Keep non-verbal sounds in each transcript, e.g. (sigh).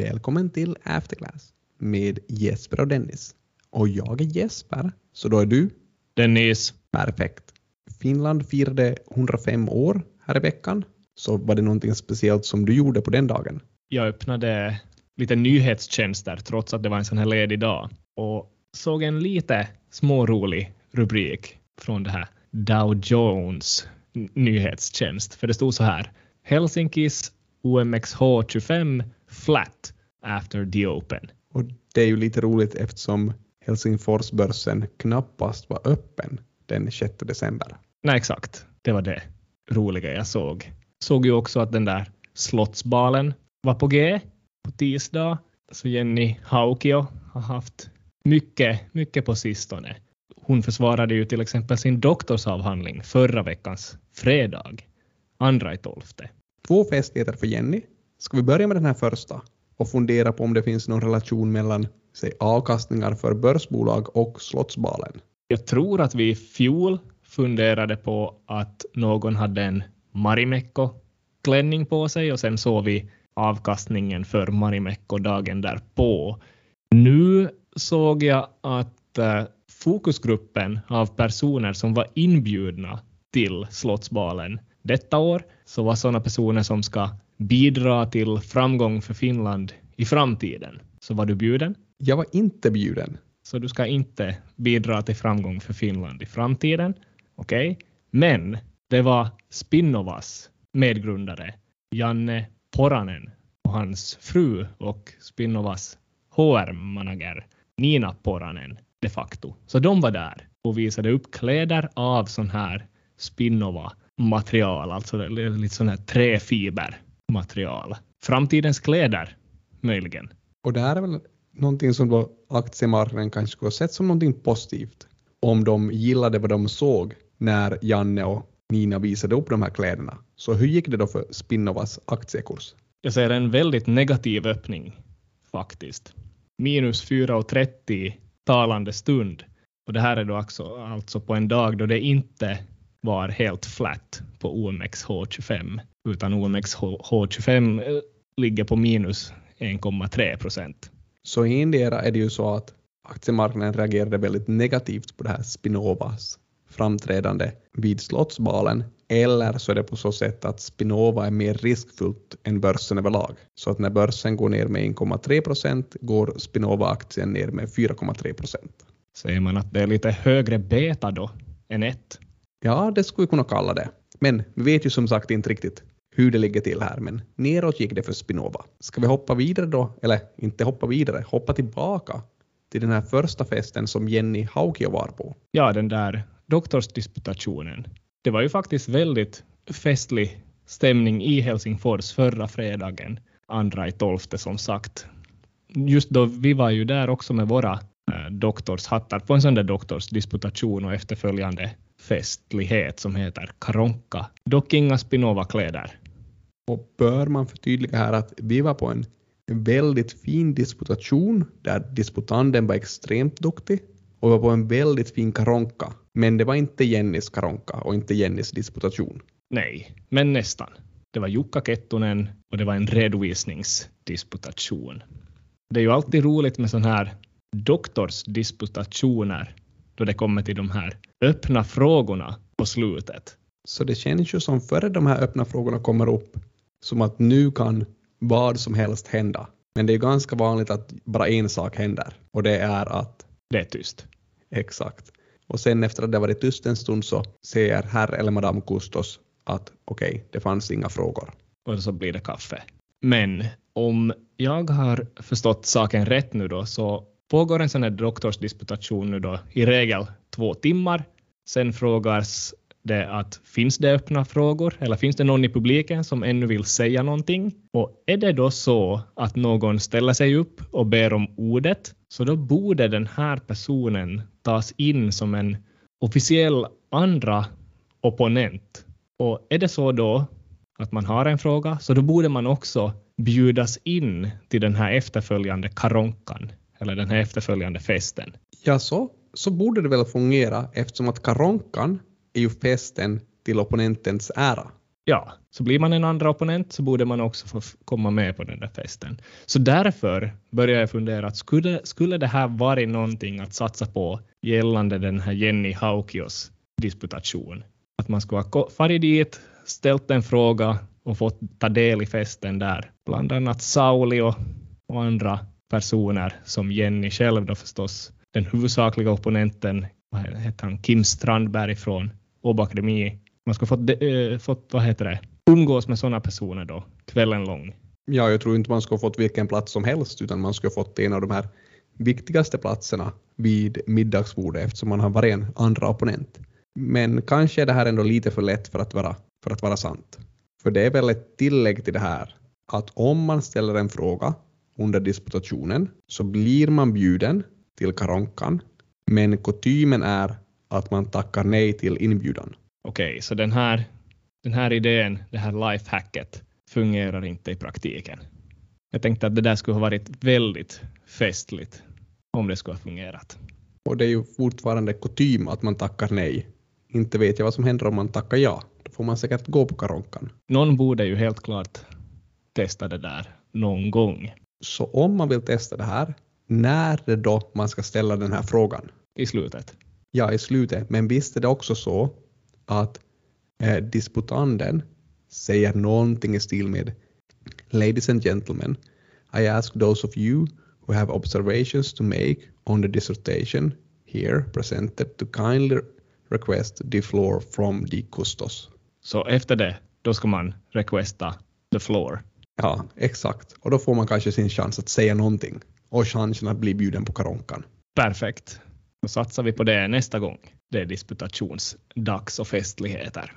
Välkommen till Afterclass med Jesper och Dennis. Och jag är Jesper, så då är du? Dennis. Perfekt. Finland firade 105 år här i veckan, så var det någonting speciellt som du gjorde på den dagen? Jag öppnade lite nyhetstjänster trots att det var en sån här ledig dag och såg en lite smårolig rubrik från det här Dow Jones nyhetstjänst. För det stod så här. Helsinkis OMXH25 flat after the open. Och det är ju lite roligt eftersom Helsingforsbörsen knappast var öppen den 6 december. Nej, exakt. Det var det roliga jag såg. Såg ju också att den där Slottsbalen var på G på tisdag. Så Jenny Haukio har haft mycket, mycket på sistone. Hon försvarade ju till exempel sin doktorsavhandling förra veckans fredag, andra i tolfte. Två festligheter för Jenny. Ska vi börja med den här första och fundera på om det finns någon relation mellan säg, avkastningar för börsbolag och Slottsbalen? Jag tror att vi i fjol funderade på att någon hade en Marimekko-klänning på sig och sen såg vi avkastningen för Marimekko dagen därpå. Nu såg jag att eh, fokusgruppen av personer som var inbjudna till Slottsbalen detta år så var sådana personer som ska bidra till framgång för Finland i framtiden. Så var du bjuden? Jag var inte bjuden. Så du ska inte bidra till framgång för Finland i framtiden? Okej. Okay. Men det var Spinnovas medgrundare Janne Poranen och hans fru och Spinnovas HR-manager Nina Poranen de facto. Så de var där och visade upp kläder av sån här Spinnova material, alltså lite sån här träfibermaterial. Framtidens kläder, möjligen. Och det här är väl någonting som då aktiemarknaden kanske skulle ha sett som någonting positivt om de gillade vad de såg när Janne och Nina visade upp de här kläderna. Så hur gick det då för Spinnovas aktiekurs? Jag ser en väldigt negativ öppning faktiskt. Minus 4,30 talande stund. Och det här är då alltså, alltså på en dag då det inte var helt flat på OMXH25, utan OMXH25 eh, ligger på minus 1,3 procent. Så i endera är det ju så att aktiemarknaden reagerade väldigt negativt på det här Spinnovas framträdande vid Slottsbalen, eller så är det på så sätt att Spinnova är mer riskfullt än börsen överlag. Så att när börsen går ner med 1,3 procent går Spinnova-aktien ner med 4,3 procent. Säger man att det är lite högre beta då än ett? Ja, det skulle vi kunna kalla det. Men vi vet ju som sagt inte riktigt hur det ligger till här, men neråt gick det för Spinova. Ska vi hoppa vidare då, eller inte hoppa vidare, hoppa tillbaka till den här första festen som Jenny Haukio var på? Ja, den där doktorsdisputationen. Det var ju faktiskt väldigt festlig stämning i Helsingfors förra fredagen, andra i tolfte som sagt. Just då, vi var ju där också med våra eh, doktorshattar på en sån där doktorsdisputation och efterföljande festlighet som heter karonka. Dock inga Spinova-kläder. Och bör man förtydliga här att vi var på en väldigt fin disputation där disputanden var extremt duktig och var på en väldigt fin karonka. Men det var inte Jennys karonka och inte Jennys disputation. Nej, men nästan. Det var Jukka Kettunen och det var en redovisningsdisputation. Det är ju alltid roligt med sådana här doktorsdisputationer då det kommer till de här öppna frågorna på slutet. Så det känns ju som före de här öppna frågorna kommer upp som att nu kan vad som helst hända. Men det är ganska vanligt att bara en sak händer och det är att det är tyst. Exakt. Och sen efter att det varit tyst en stund så säger herr eller madame Kustos att okej, okay, det fanns inga frågor. Och så blir det kaffe. Men om jag har förstått saken rätt nu då så pågår en sån här doktorsdisputation nu då i regel två timmar. Sen frågas det att finns det öppna frågor eller finns det någon i publiken som ännu vill säga någonting? Och är det då så att någon ställer sig upp och ber om ordet, så då borde den här personen tas in som en officiell andra opponent. Och är det så då att man har en fråga, så då borde man också bjudas in till den här efterföljande karonkan eller den här efterföljande festen. Ja, så, så borde det väl fungera eftersom att karonkan är ju festen till opponentens ära. ja, så blir man en andra opponent så borde man också få komma med på den där festen. Så därför började jag fundera att skulle, skulle det här varit någonting att satsa på gällande den här Jenny Haukios disputation? Att man skulle ha farit dit, ställt en fråga och fått ta del i festen där. Bland annat Sauli och, och andra personer som Jenny själv då förstås, den huvudsakliga opponenten, vad heter han, Kim Strandberg från Åbo Akademi. Man skulle fått, äh, fått, vad heter det, umgås med sådana personer då kvällen lång. Ja, jag tror inte man skulle ha fått vilken plats som helst, utan man skulle ha fått en av de här viktigaste platserna vid middagsbordet eftersom man har varit en andra opponent. Men kanske är det här ändå lite för lätt för att vara, för att vara sant. För det är väl ett tillägg till det här att om man ställer en fråga under disputationen så blir man bjuden till karonkan, men kutymen är att man tackar nej till inbjudan. Okej, okay, så den här, den här idén, det här lifehacket, fungerar inte i praktiken. Jag tänkte att det där skulle ha varit väldigt festligt om det skulle ha fungerat. Och det är ju fortfarande kutym att man tackar nej. Inte vet jag vad som händer om man tackar ja. Då får man säkert gå på karonkan. Någon borde ju helt klart testa det där någon gång. Så om man vill testa det här, när är det då man ska ställa den här frågan? I slutet. Ja, i slutet. Men visst är det också så att eh, disputanden säger någonting i stil med Ladies and gentlemen, I ask those of you who have observations to make on the dissertation here presented to kindly request the floor from the custos. Så efter det, då ska man requesta the floor? Ja, exakt. Och då får man kanske sin chans att säga någonting och chansen att bli bjuden på karonkan. Perfekt. Då satsar vi på det nästa gång. Det är disputationsdags och festligheter.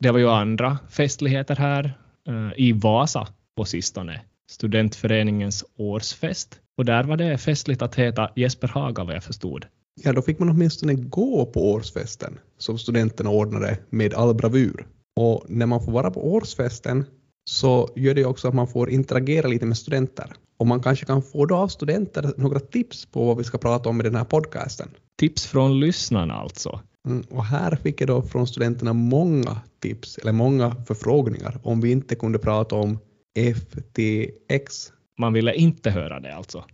Det var ju andra festligheter här uh, i Vasa på sistone. Studentföreningens årsfest. Och där var det festligt att heta Jesper Haga vad jag förstod. Ja, då fick man åtminstone gå på årsfesten som studenterna ordnade med all bravur. Och när man får vara på årsfesten så gör det också att man får interagera lite med studenter. Och man kanske kan få då av studenter några tips på vad vi ska prata om i den här podcasten. Tips från lyssnarna alltså? Mm, och här fick jag då från studenterna många tips, eller många förfrågningar om vi inte kunde prata om FTX. Man ville inte höra det alltså?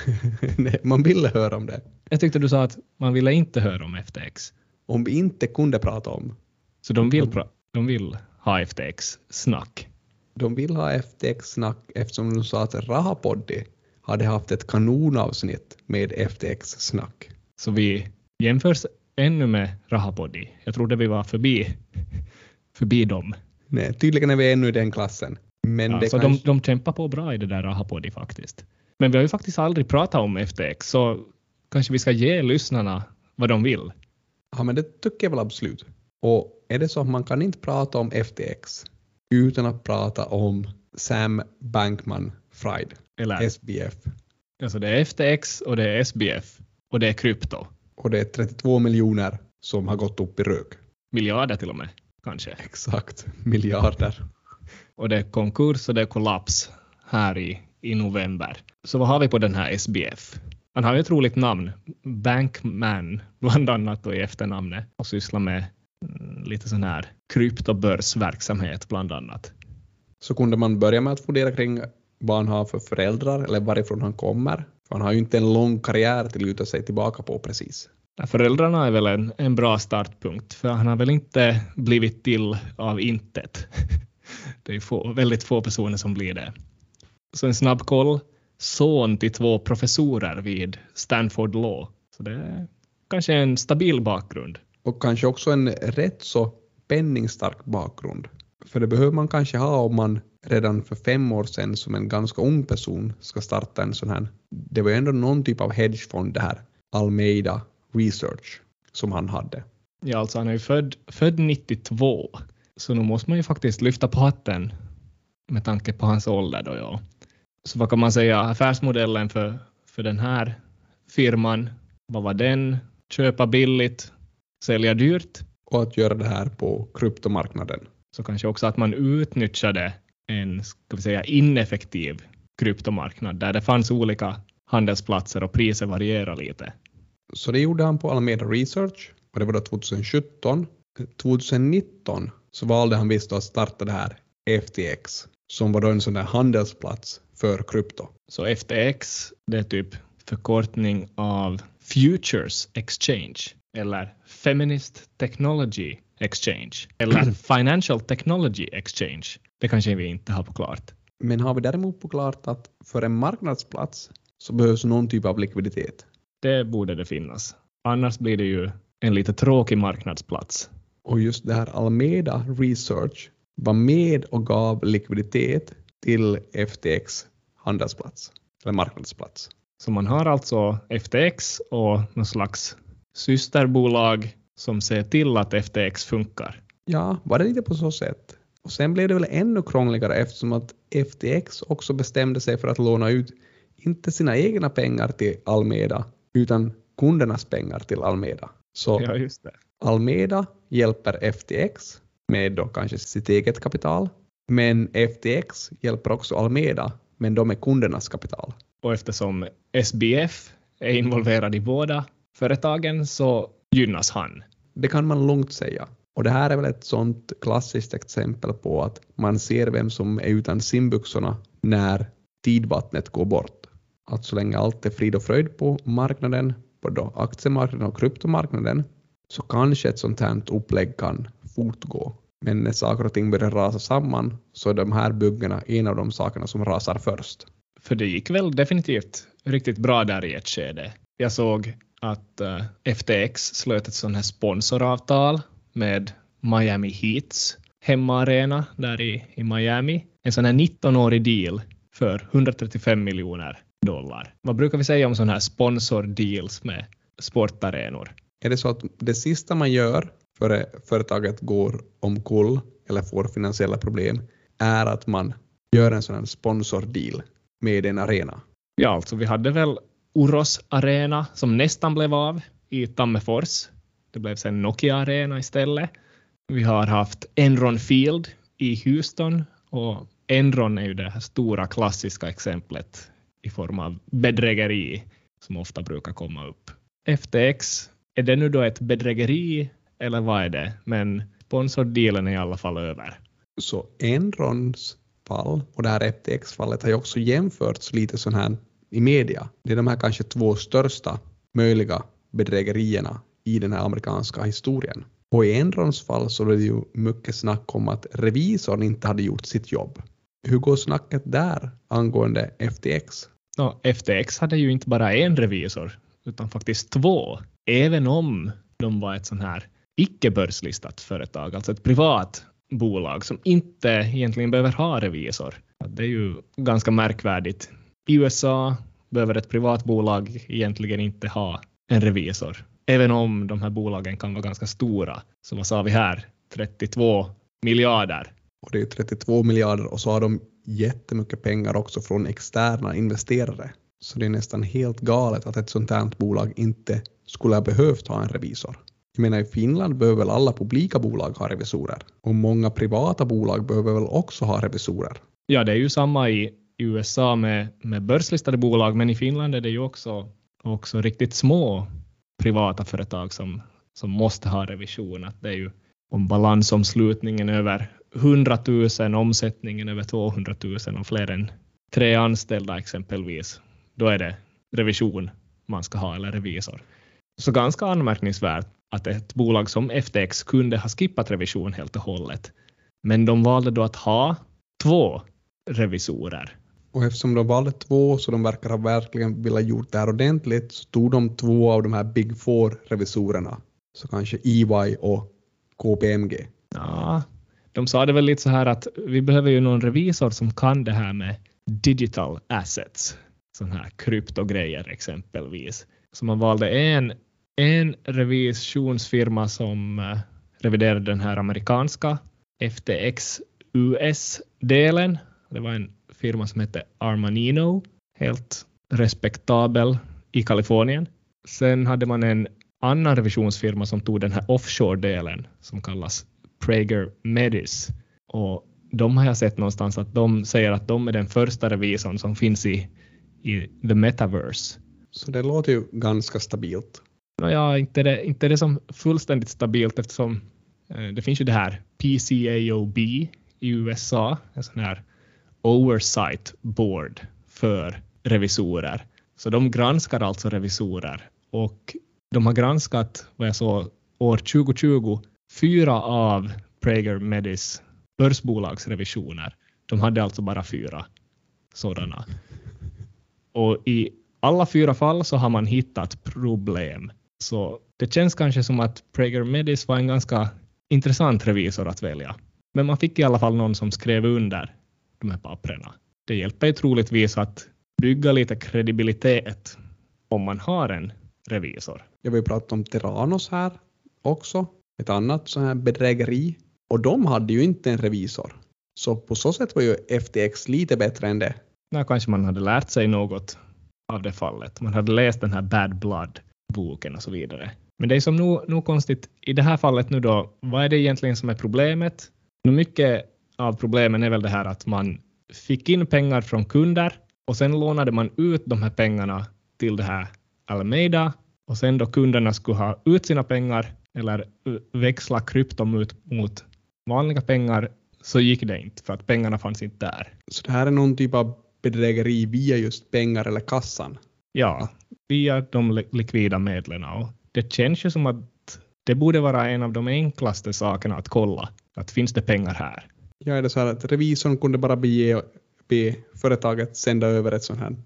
(laughs) Nej, man ville höra om det. Jag tyckte du sa att man ville inte höra om FTX. Om vi inte kunde prata om. Så de vill, de vill ha FTX-snack? De vill ha FTX-snack eftersom de sa att Rahapoddi hade haft ett kanonavsnitt med FTX-snack. Så vi jämförs ännu med Rahapoddi. Jag trodde vi var förbi, (laughs) förbi dem. Nej, tydligen är vi ännu i den klassen. Men ja, så kanske... de, de kämpar på bra i det där Rahapoddi faktiskt. Men vi har ju faktiskt aldrig pratat om FTX, så kanske vi ska ge lyssnarna vad de vill. Ja, men det tycker jag väl absolut. Och är det så att man kan inte prata om FTX utan att prata om Sam Bankman-Fried, Eller, SBF. Alltså det är FTX och det är SBF och det är krypto. Och det är 32 miljoner som har gått upp i rök. Miljarder till och med, kanske. Exakt, (laughs) miljarder. och det är konkurs och det är kollaps här i, i november. Så vad har vi på den här SBF? Han har ju ett roligt namn, Bankman, (laughs) bland annat då i efternamnet och sysslar med lite sån här kryptobörsverksamhet bland annat. Så kunde man börja med att fundera kring vad han har för föräldrar eller varifrån han kommer. För han har ju inte en lång karriär att luta sig tillbaka på precis. Föräldrarna är väl en, en bra startpunkt, för han har väl inte blivit till av intet. (laughs) Det är få, väldigt få personer som blir det. Så en snabb koll son till två professorer vid Stanford Law. Så det är kanske en stabil bakgrund. Och kanske också en rätt så penningstark bakgrund. För det behöver man kanske ha om man redan för fem år sedan som en ganska ung person ska starta en sån här. Det var ju ändå någon typ av hedgefond det här, Almeida Research, som han hade. Ja, alltså han är ju född, född 92, så nu måste man ju faktiskt lyfta på hatten med tanke på hans ålder då, ja. Så vad kan man säga, affärsmodellen för, för den här firman, vad var den? Köpa billigt, sälja dyrt. Och att göra det här på kryptomarknaden. Så kanske också att man utnyttjade en ska vi säga, ineffektiv kryptomarknad där det fanns olika handelsplatser och priser varierade lite. Så det gjorde han på Alameda Research och det var då 2017. 2019 så valde han visst att starta det här FTX, som var då en sån där handelsplats för krypto. Så FTX, det är typ förkortning av Futures Exchange eller Feminist Technology Exchange eller (clears throat) Financial Technology Exchange. Det kanske vi inte har på klart. Men har vi däremot på klart att för en marknadsplats så behövs någon typ av likviditet? Det borde det finnas. Annars blir det ju en lite tråkig marknadsplats. Och just det här Almeda Research var med och gav likviditet till FTX handelsplats, eller marknadsplats. Så man har alltså FTX och någon slags systerbolag som ser till att FTX funkar. Ja, var det lite på så sätt. Och sen blev det väl ännu krångligare eftersom att FTX också bestämde sig för att låna ut inte sina egna pengar till Almeda utan kundernas pengar till Almeda. Så Ja. Almeda hjälper FTX med då kanske sitt eget kapital, men FTX hjälper också Almeda, men de med kundernas kapital. Och eftersom SBF är involverad i båda företagen så gynnas han. Det kan man lugnt säga. Och det här är väl ett sånt klassiskt exempel på att man ser vem som är utan simbyxorna när tidvattnet går bort. Att så länge allt är frid och fröjd på marknaden, både aktiemarknaden och kryptomarknaden, så kanske ett sånt här upplägg kan fortgå. Men när saker och ting börjar rasa samman så är de här byggena en av de sakerna som rasar först. För det gick väl definitivt riktigt bra där i ett skede. Jag såg att eh, FTX slöt ett sånt här sponsoravtal med Miami Heats hemmaarena där i, i Miami. En sån här 19-årig deal för 135 miljoner dollar. Vad brukar vi säga om sådana här sponsordeals med sportarenor? Är det så att det sista man gör före företaget går omkull eller får finansiella problem är att man gör en sån här sponsordeal med en arena? Ja, alltså vi hade väl Oros Arena som nästan blev av i Tammerfors. Det blev sen Nokia Arena istället. Vi har haft Enron Field i Houston och Enron är ju det här stora klassiska exemplet i form av bedrägeri som ofta brukar komma upp. FTX, är det nu då ett bedrägeri eller vad är det? Men sponsordealen är i alla fall över. Så Enrons fall och det här FTX-fallet har ju också jämförts lite sån här i media. Det är de här kanske två största möjliga bedrägerierna i den här amerikanska historien. Och i Enrons fall så var det ju mycket snack om att revisorn inte hade gjort sitt jobb. Hur går snacket där angående FTX? Ja, FTX hade ju inte bara en revisor utan faktiskt två. Även om de var ett sånt här icke-börslistat företag, alltså ett privat bolag som inte egentligen behöver ha revisor. Det är ju ganska märkvärdigt. I USA behöver ett privat bolag egentligen inte ha en revisor. Även om de här bolagen kan vara ganska stora. Så vad sa vi här? 32 miljarder. Och det är 32 miljarder och så har de jättemycket pengar också från externa investerare. Så det är nästan helt galet att ett sånt här bolag inte skulle ha behövt ha en revisor. Jag menar i Finland behöver väl alla publika bolag ha revisorer och många privata bolag behöver väl också ha revisorer. Ja, det är ju samma i i USA med, med börslistade bolag, men i Finland är det ju också, också riktigt små privata företag som, som måste ha revision. Att det är ju om balansomslutningen över 100 000, omsättningen över 200 000 och fler än tre anställda exempelvis, då är det revision man ska ha eller revisor. Så ganska anmärkningsvärt att ett bolag som FTX kunde ha skippat revision helt och hållet. Men de valde då att ha två revisorer. Och eftersom de valde två så de verkar ha verkligen velat gjort det här ordentligt så tog de två av de här Big Four-revisorerna. Så kanske EY och KPMG. Ja, de sa det väl lite så här att vi behöver ju någon revisor som kan det här med digital assets, sådana här kryptogrejer exempelvis. Så man valde en, en revisionsfirma som eh, reviderade den här amerikanska FTX US-delen. Det var en firma som hette Armanino, helt respektabel i Kalifornien. Sen hade man en annan revisionsfirma som tog den här offshore-delen som kallas Prager Medis. Och de har jag sett någonstans att de säger att de är den första revisorn som finns i, i the metaverse. Så det låter ju ganska stabilt. Ja, inte det, inte det som fullständigt stabilt eftersom Eh, det finns ju det här PCAOB i USA, en sån här oversight board för revisorer. Så de granskar alltså revisorer och de har granskat, vad jag såg, år 2020 fyra av Prager Medis börsbolagsrevisioner. De hade alltså bara fyra sådana. Och i alla fyra fall så har man hittat problem. Så det känns kanske som att Prager Medis var en ganska intressant revisor att välja. Men man fick i alla fall någon som skrev under de här papperna. Det hjälper ju troligtvis att bygga lite kredibilitet om man har en revisor. Jag vill prata om Terranos här också, ett annat sånt här bedrägeri. Och de hade ju inte en revisor. Så på så sätt var ju FTX lite bättre än det. Där kanske man hade lärt sig något av det fallet. Man hade läst den här Bad Blood-boken och så vidare. Men det är som nog, nog konstigt i det här fallet nu då, vad är det egentligen som är problemet? Nu mycket av problemen är väl det här att man fick in pengar från kunder och sen lånade man ut de här pengarna till det här Alameda och sen då kunderna skulle ha ut sina pengar eller växla krypton mot vanliga pengar så gick det inte för att pengarna fanns inte där. Så det här är någon typ av bedrägeri via just pengar eller kassan? Ja, via de likvida medlen. Och det känns ju som att det borde vara en av de enklaste sakerna att kolla. Att finns det pengar här? Ja, är det så här att revisorn kunde bara be, be företaget sända över ett sånt här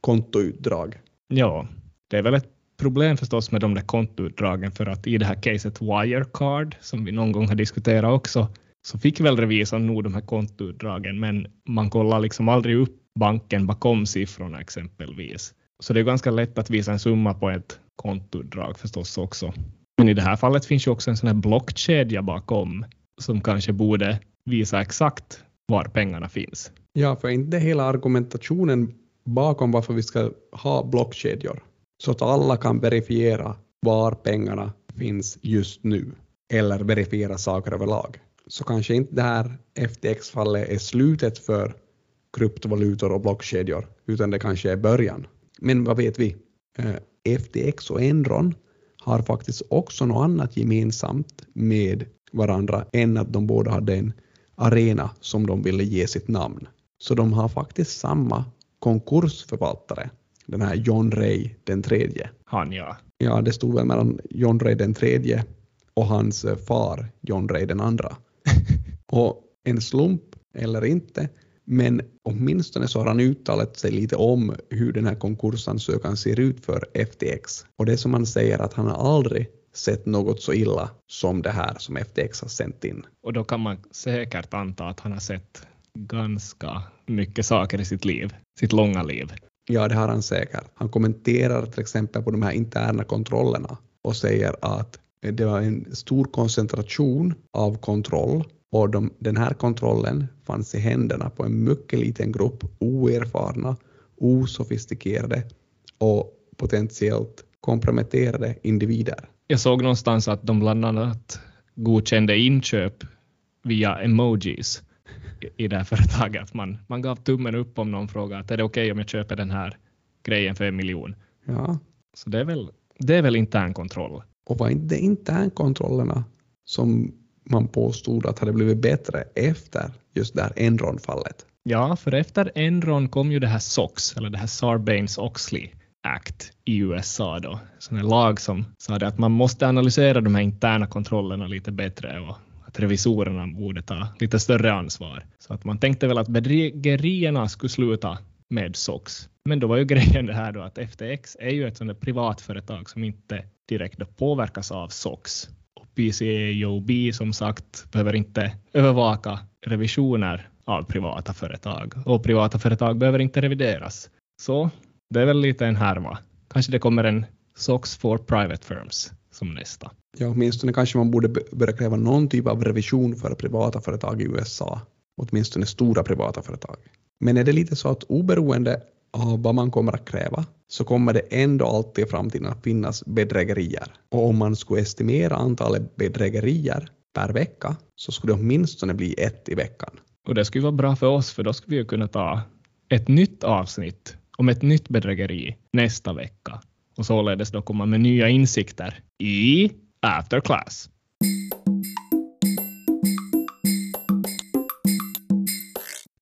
kontoutdrag? Ja, det är väl ett problem förstås med de där kontoutdragen för att i det här caset Wirecard som vi någon gång har diskuterat också så fick väl revisorn nog de här kontoutdragen men man kollar liksom aldrig upp banken bakom siffrorna exempelvis. Så det är ganska lätt att visa en summa på ett kontoutdrag förstås också. Men i det här fallet finns ju också en sån här blockkedja bakom som kanske borde visa exakt var pengarna finns. Ja, för inte hela argumentationen bakom varför vi ska ha blockkedjor så att alla kan verifiera var pengarna finns just nu eller verifiera saker överlag. Så kanske inte det här FTX-fallet är slutet för kryptovalutor och blockkedjor utan det kanske är början. Men vad vet vi? Eh, FTX och Enron har faktiskt också något annat gemensamt med varandra än att de båda hade en arena som de ville ge sitt namn. Så de har faktiskt samma konkursförvaltare, den här John Ray den tredje. Han ja. Ja, det stod väl mellan John Ray den tredje och hans far John Ray den andra. (laughs) och en slump eller inte, men åtminstone så har han uttalat sig lite om hur den här konkursansökan ser ut för FTX. Och det som han säger att han har aldrig sett något så illa som det här som FTX har sänt in. Och då kan man säkert anta att han har sett ganska mycket saker i sitt liv, sitt långa liv. Ja, det har han säkert. Han kommenterar till exempel på de här interna kontrollerna och säger att det var en stor koncentration av kontroll och de, den här kontrollen fanns i händerna på en mycket liten grupp oerfarna, osofistikerade och potentiellt komprometterade individer. Jag såg någonstans att de bland annat godkände inköp via emojis i det här företaget. Man, man gav tummen upp om någon frågade att är det okej okay om jag köper den här grejen för en miljon? Ja. Så det är väl, det är väl intern kontroll. Och var inte internkontrollerna som man påstod att hade blivit bättre efter just det här Enron-fallet? Ja, för efter Enron kom ju det här SOX, eller det här Sarbanes-Oxley Act i USA då, sån här lag som sa det att man måste analysera de här interna kontrollerna lite bättre och att revisorerna borde ta lite större ansvar. Så att man tänkte väl att bedrägerierna skulle sluta med SOX. Men då var ju grejen det här då att FTX är ju ett sånt privatföretag som inte direkt påverkas av SOX. Och PCAOB som sagt behöver inte övervaka revisioner av privata företag och privata företag behöver inte revideras. Så det är väl lite en härva. Kanske det kommer en SOX for private firms som nästa. Ja, åtminstone kanske man borde börja kräva någon typ av revision för privata företag i USA, åtminstone stora privata företag. Men är det lite så att oberoende av vad man kommer att kräva så kommer det ändå alltid i framtiden att finnas bedrägerier. Och om man skulle estimera antalet bedrägerier per vecka så skulle det åtminstone bli ett i veckan. Och det skulle vara bra för oss för då skulle vi kunna ta ett nytt avsnitt om ett nytt bedrägeri nästa vecka och således då komma med nya insikter i After Class.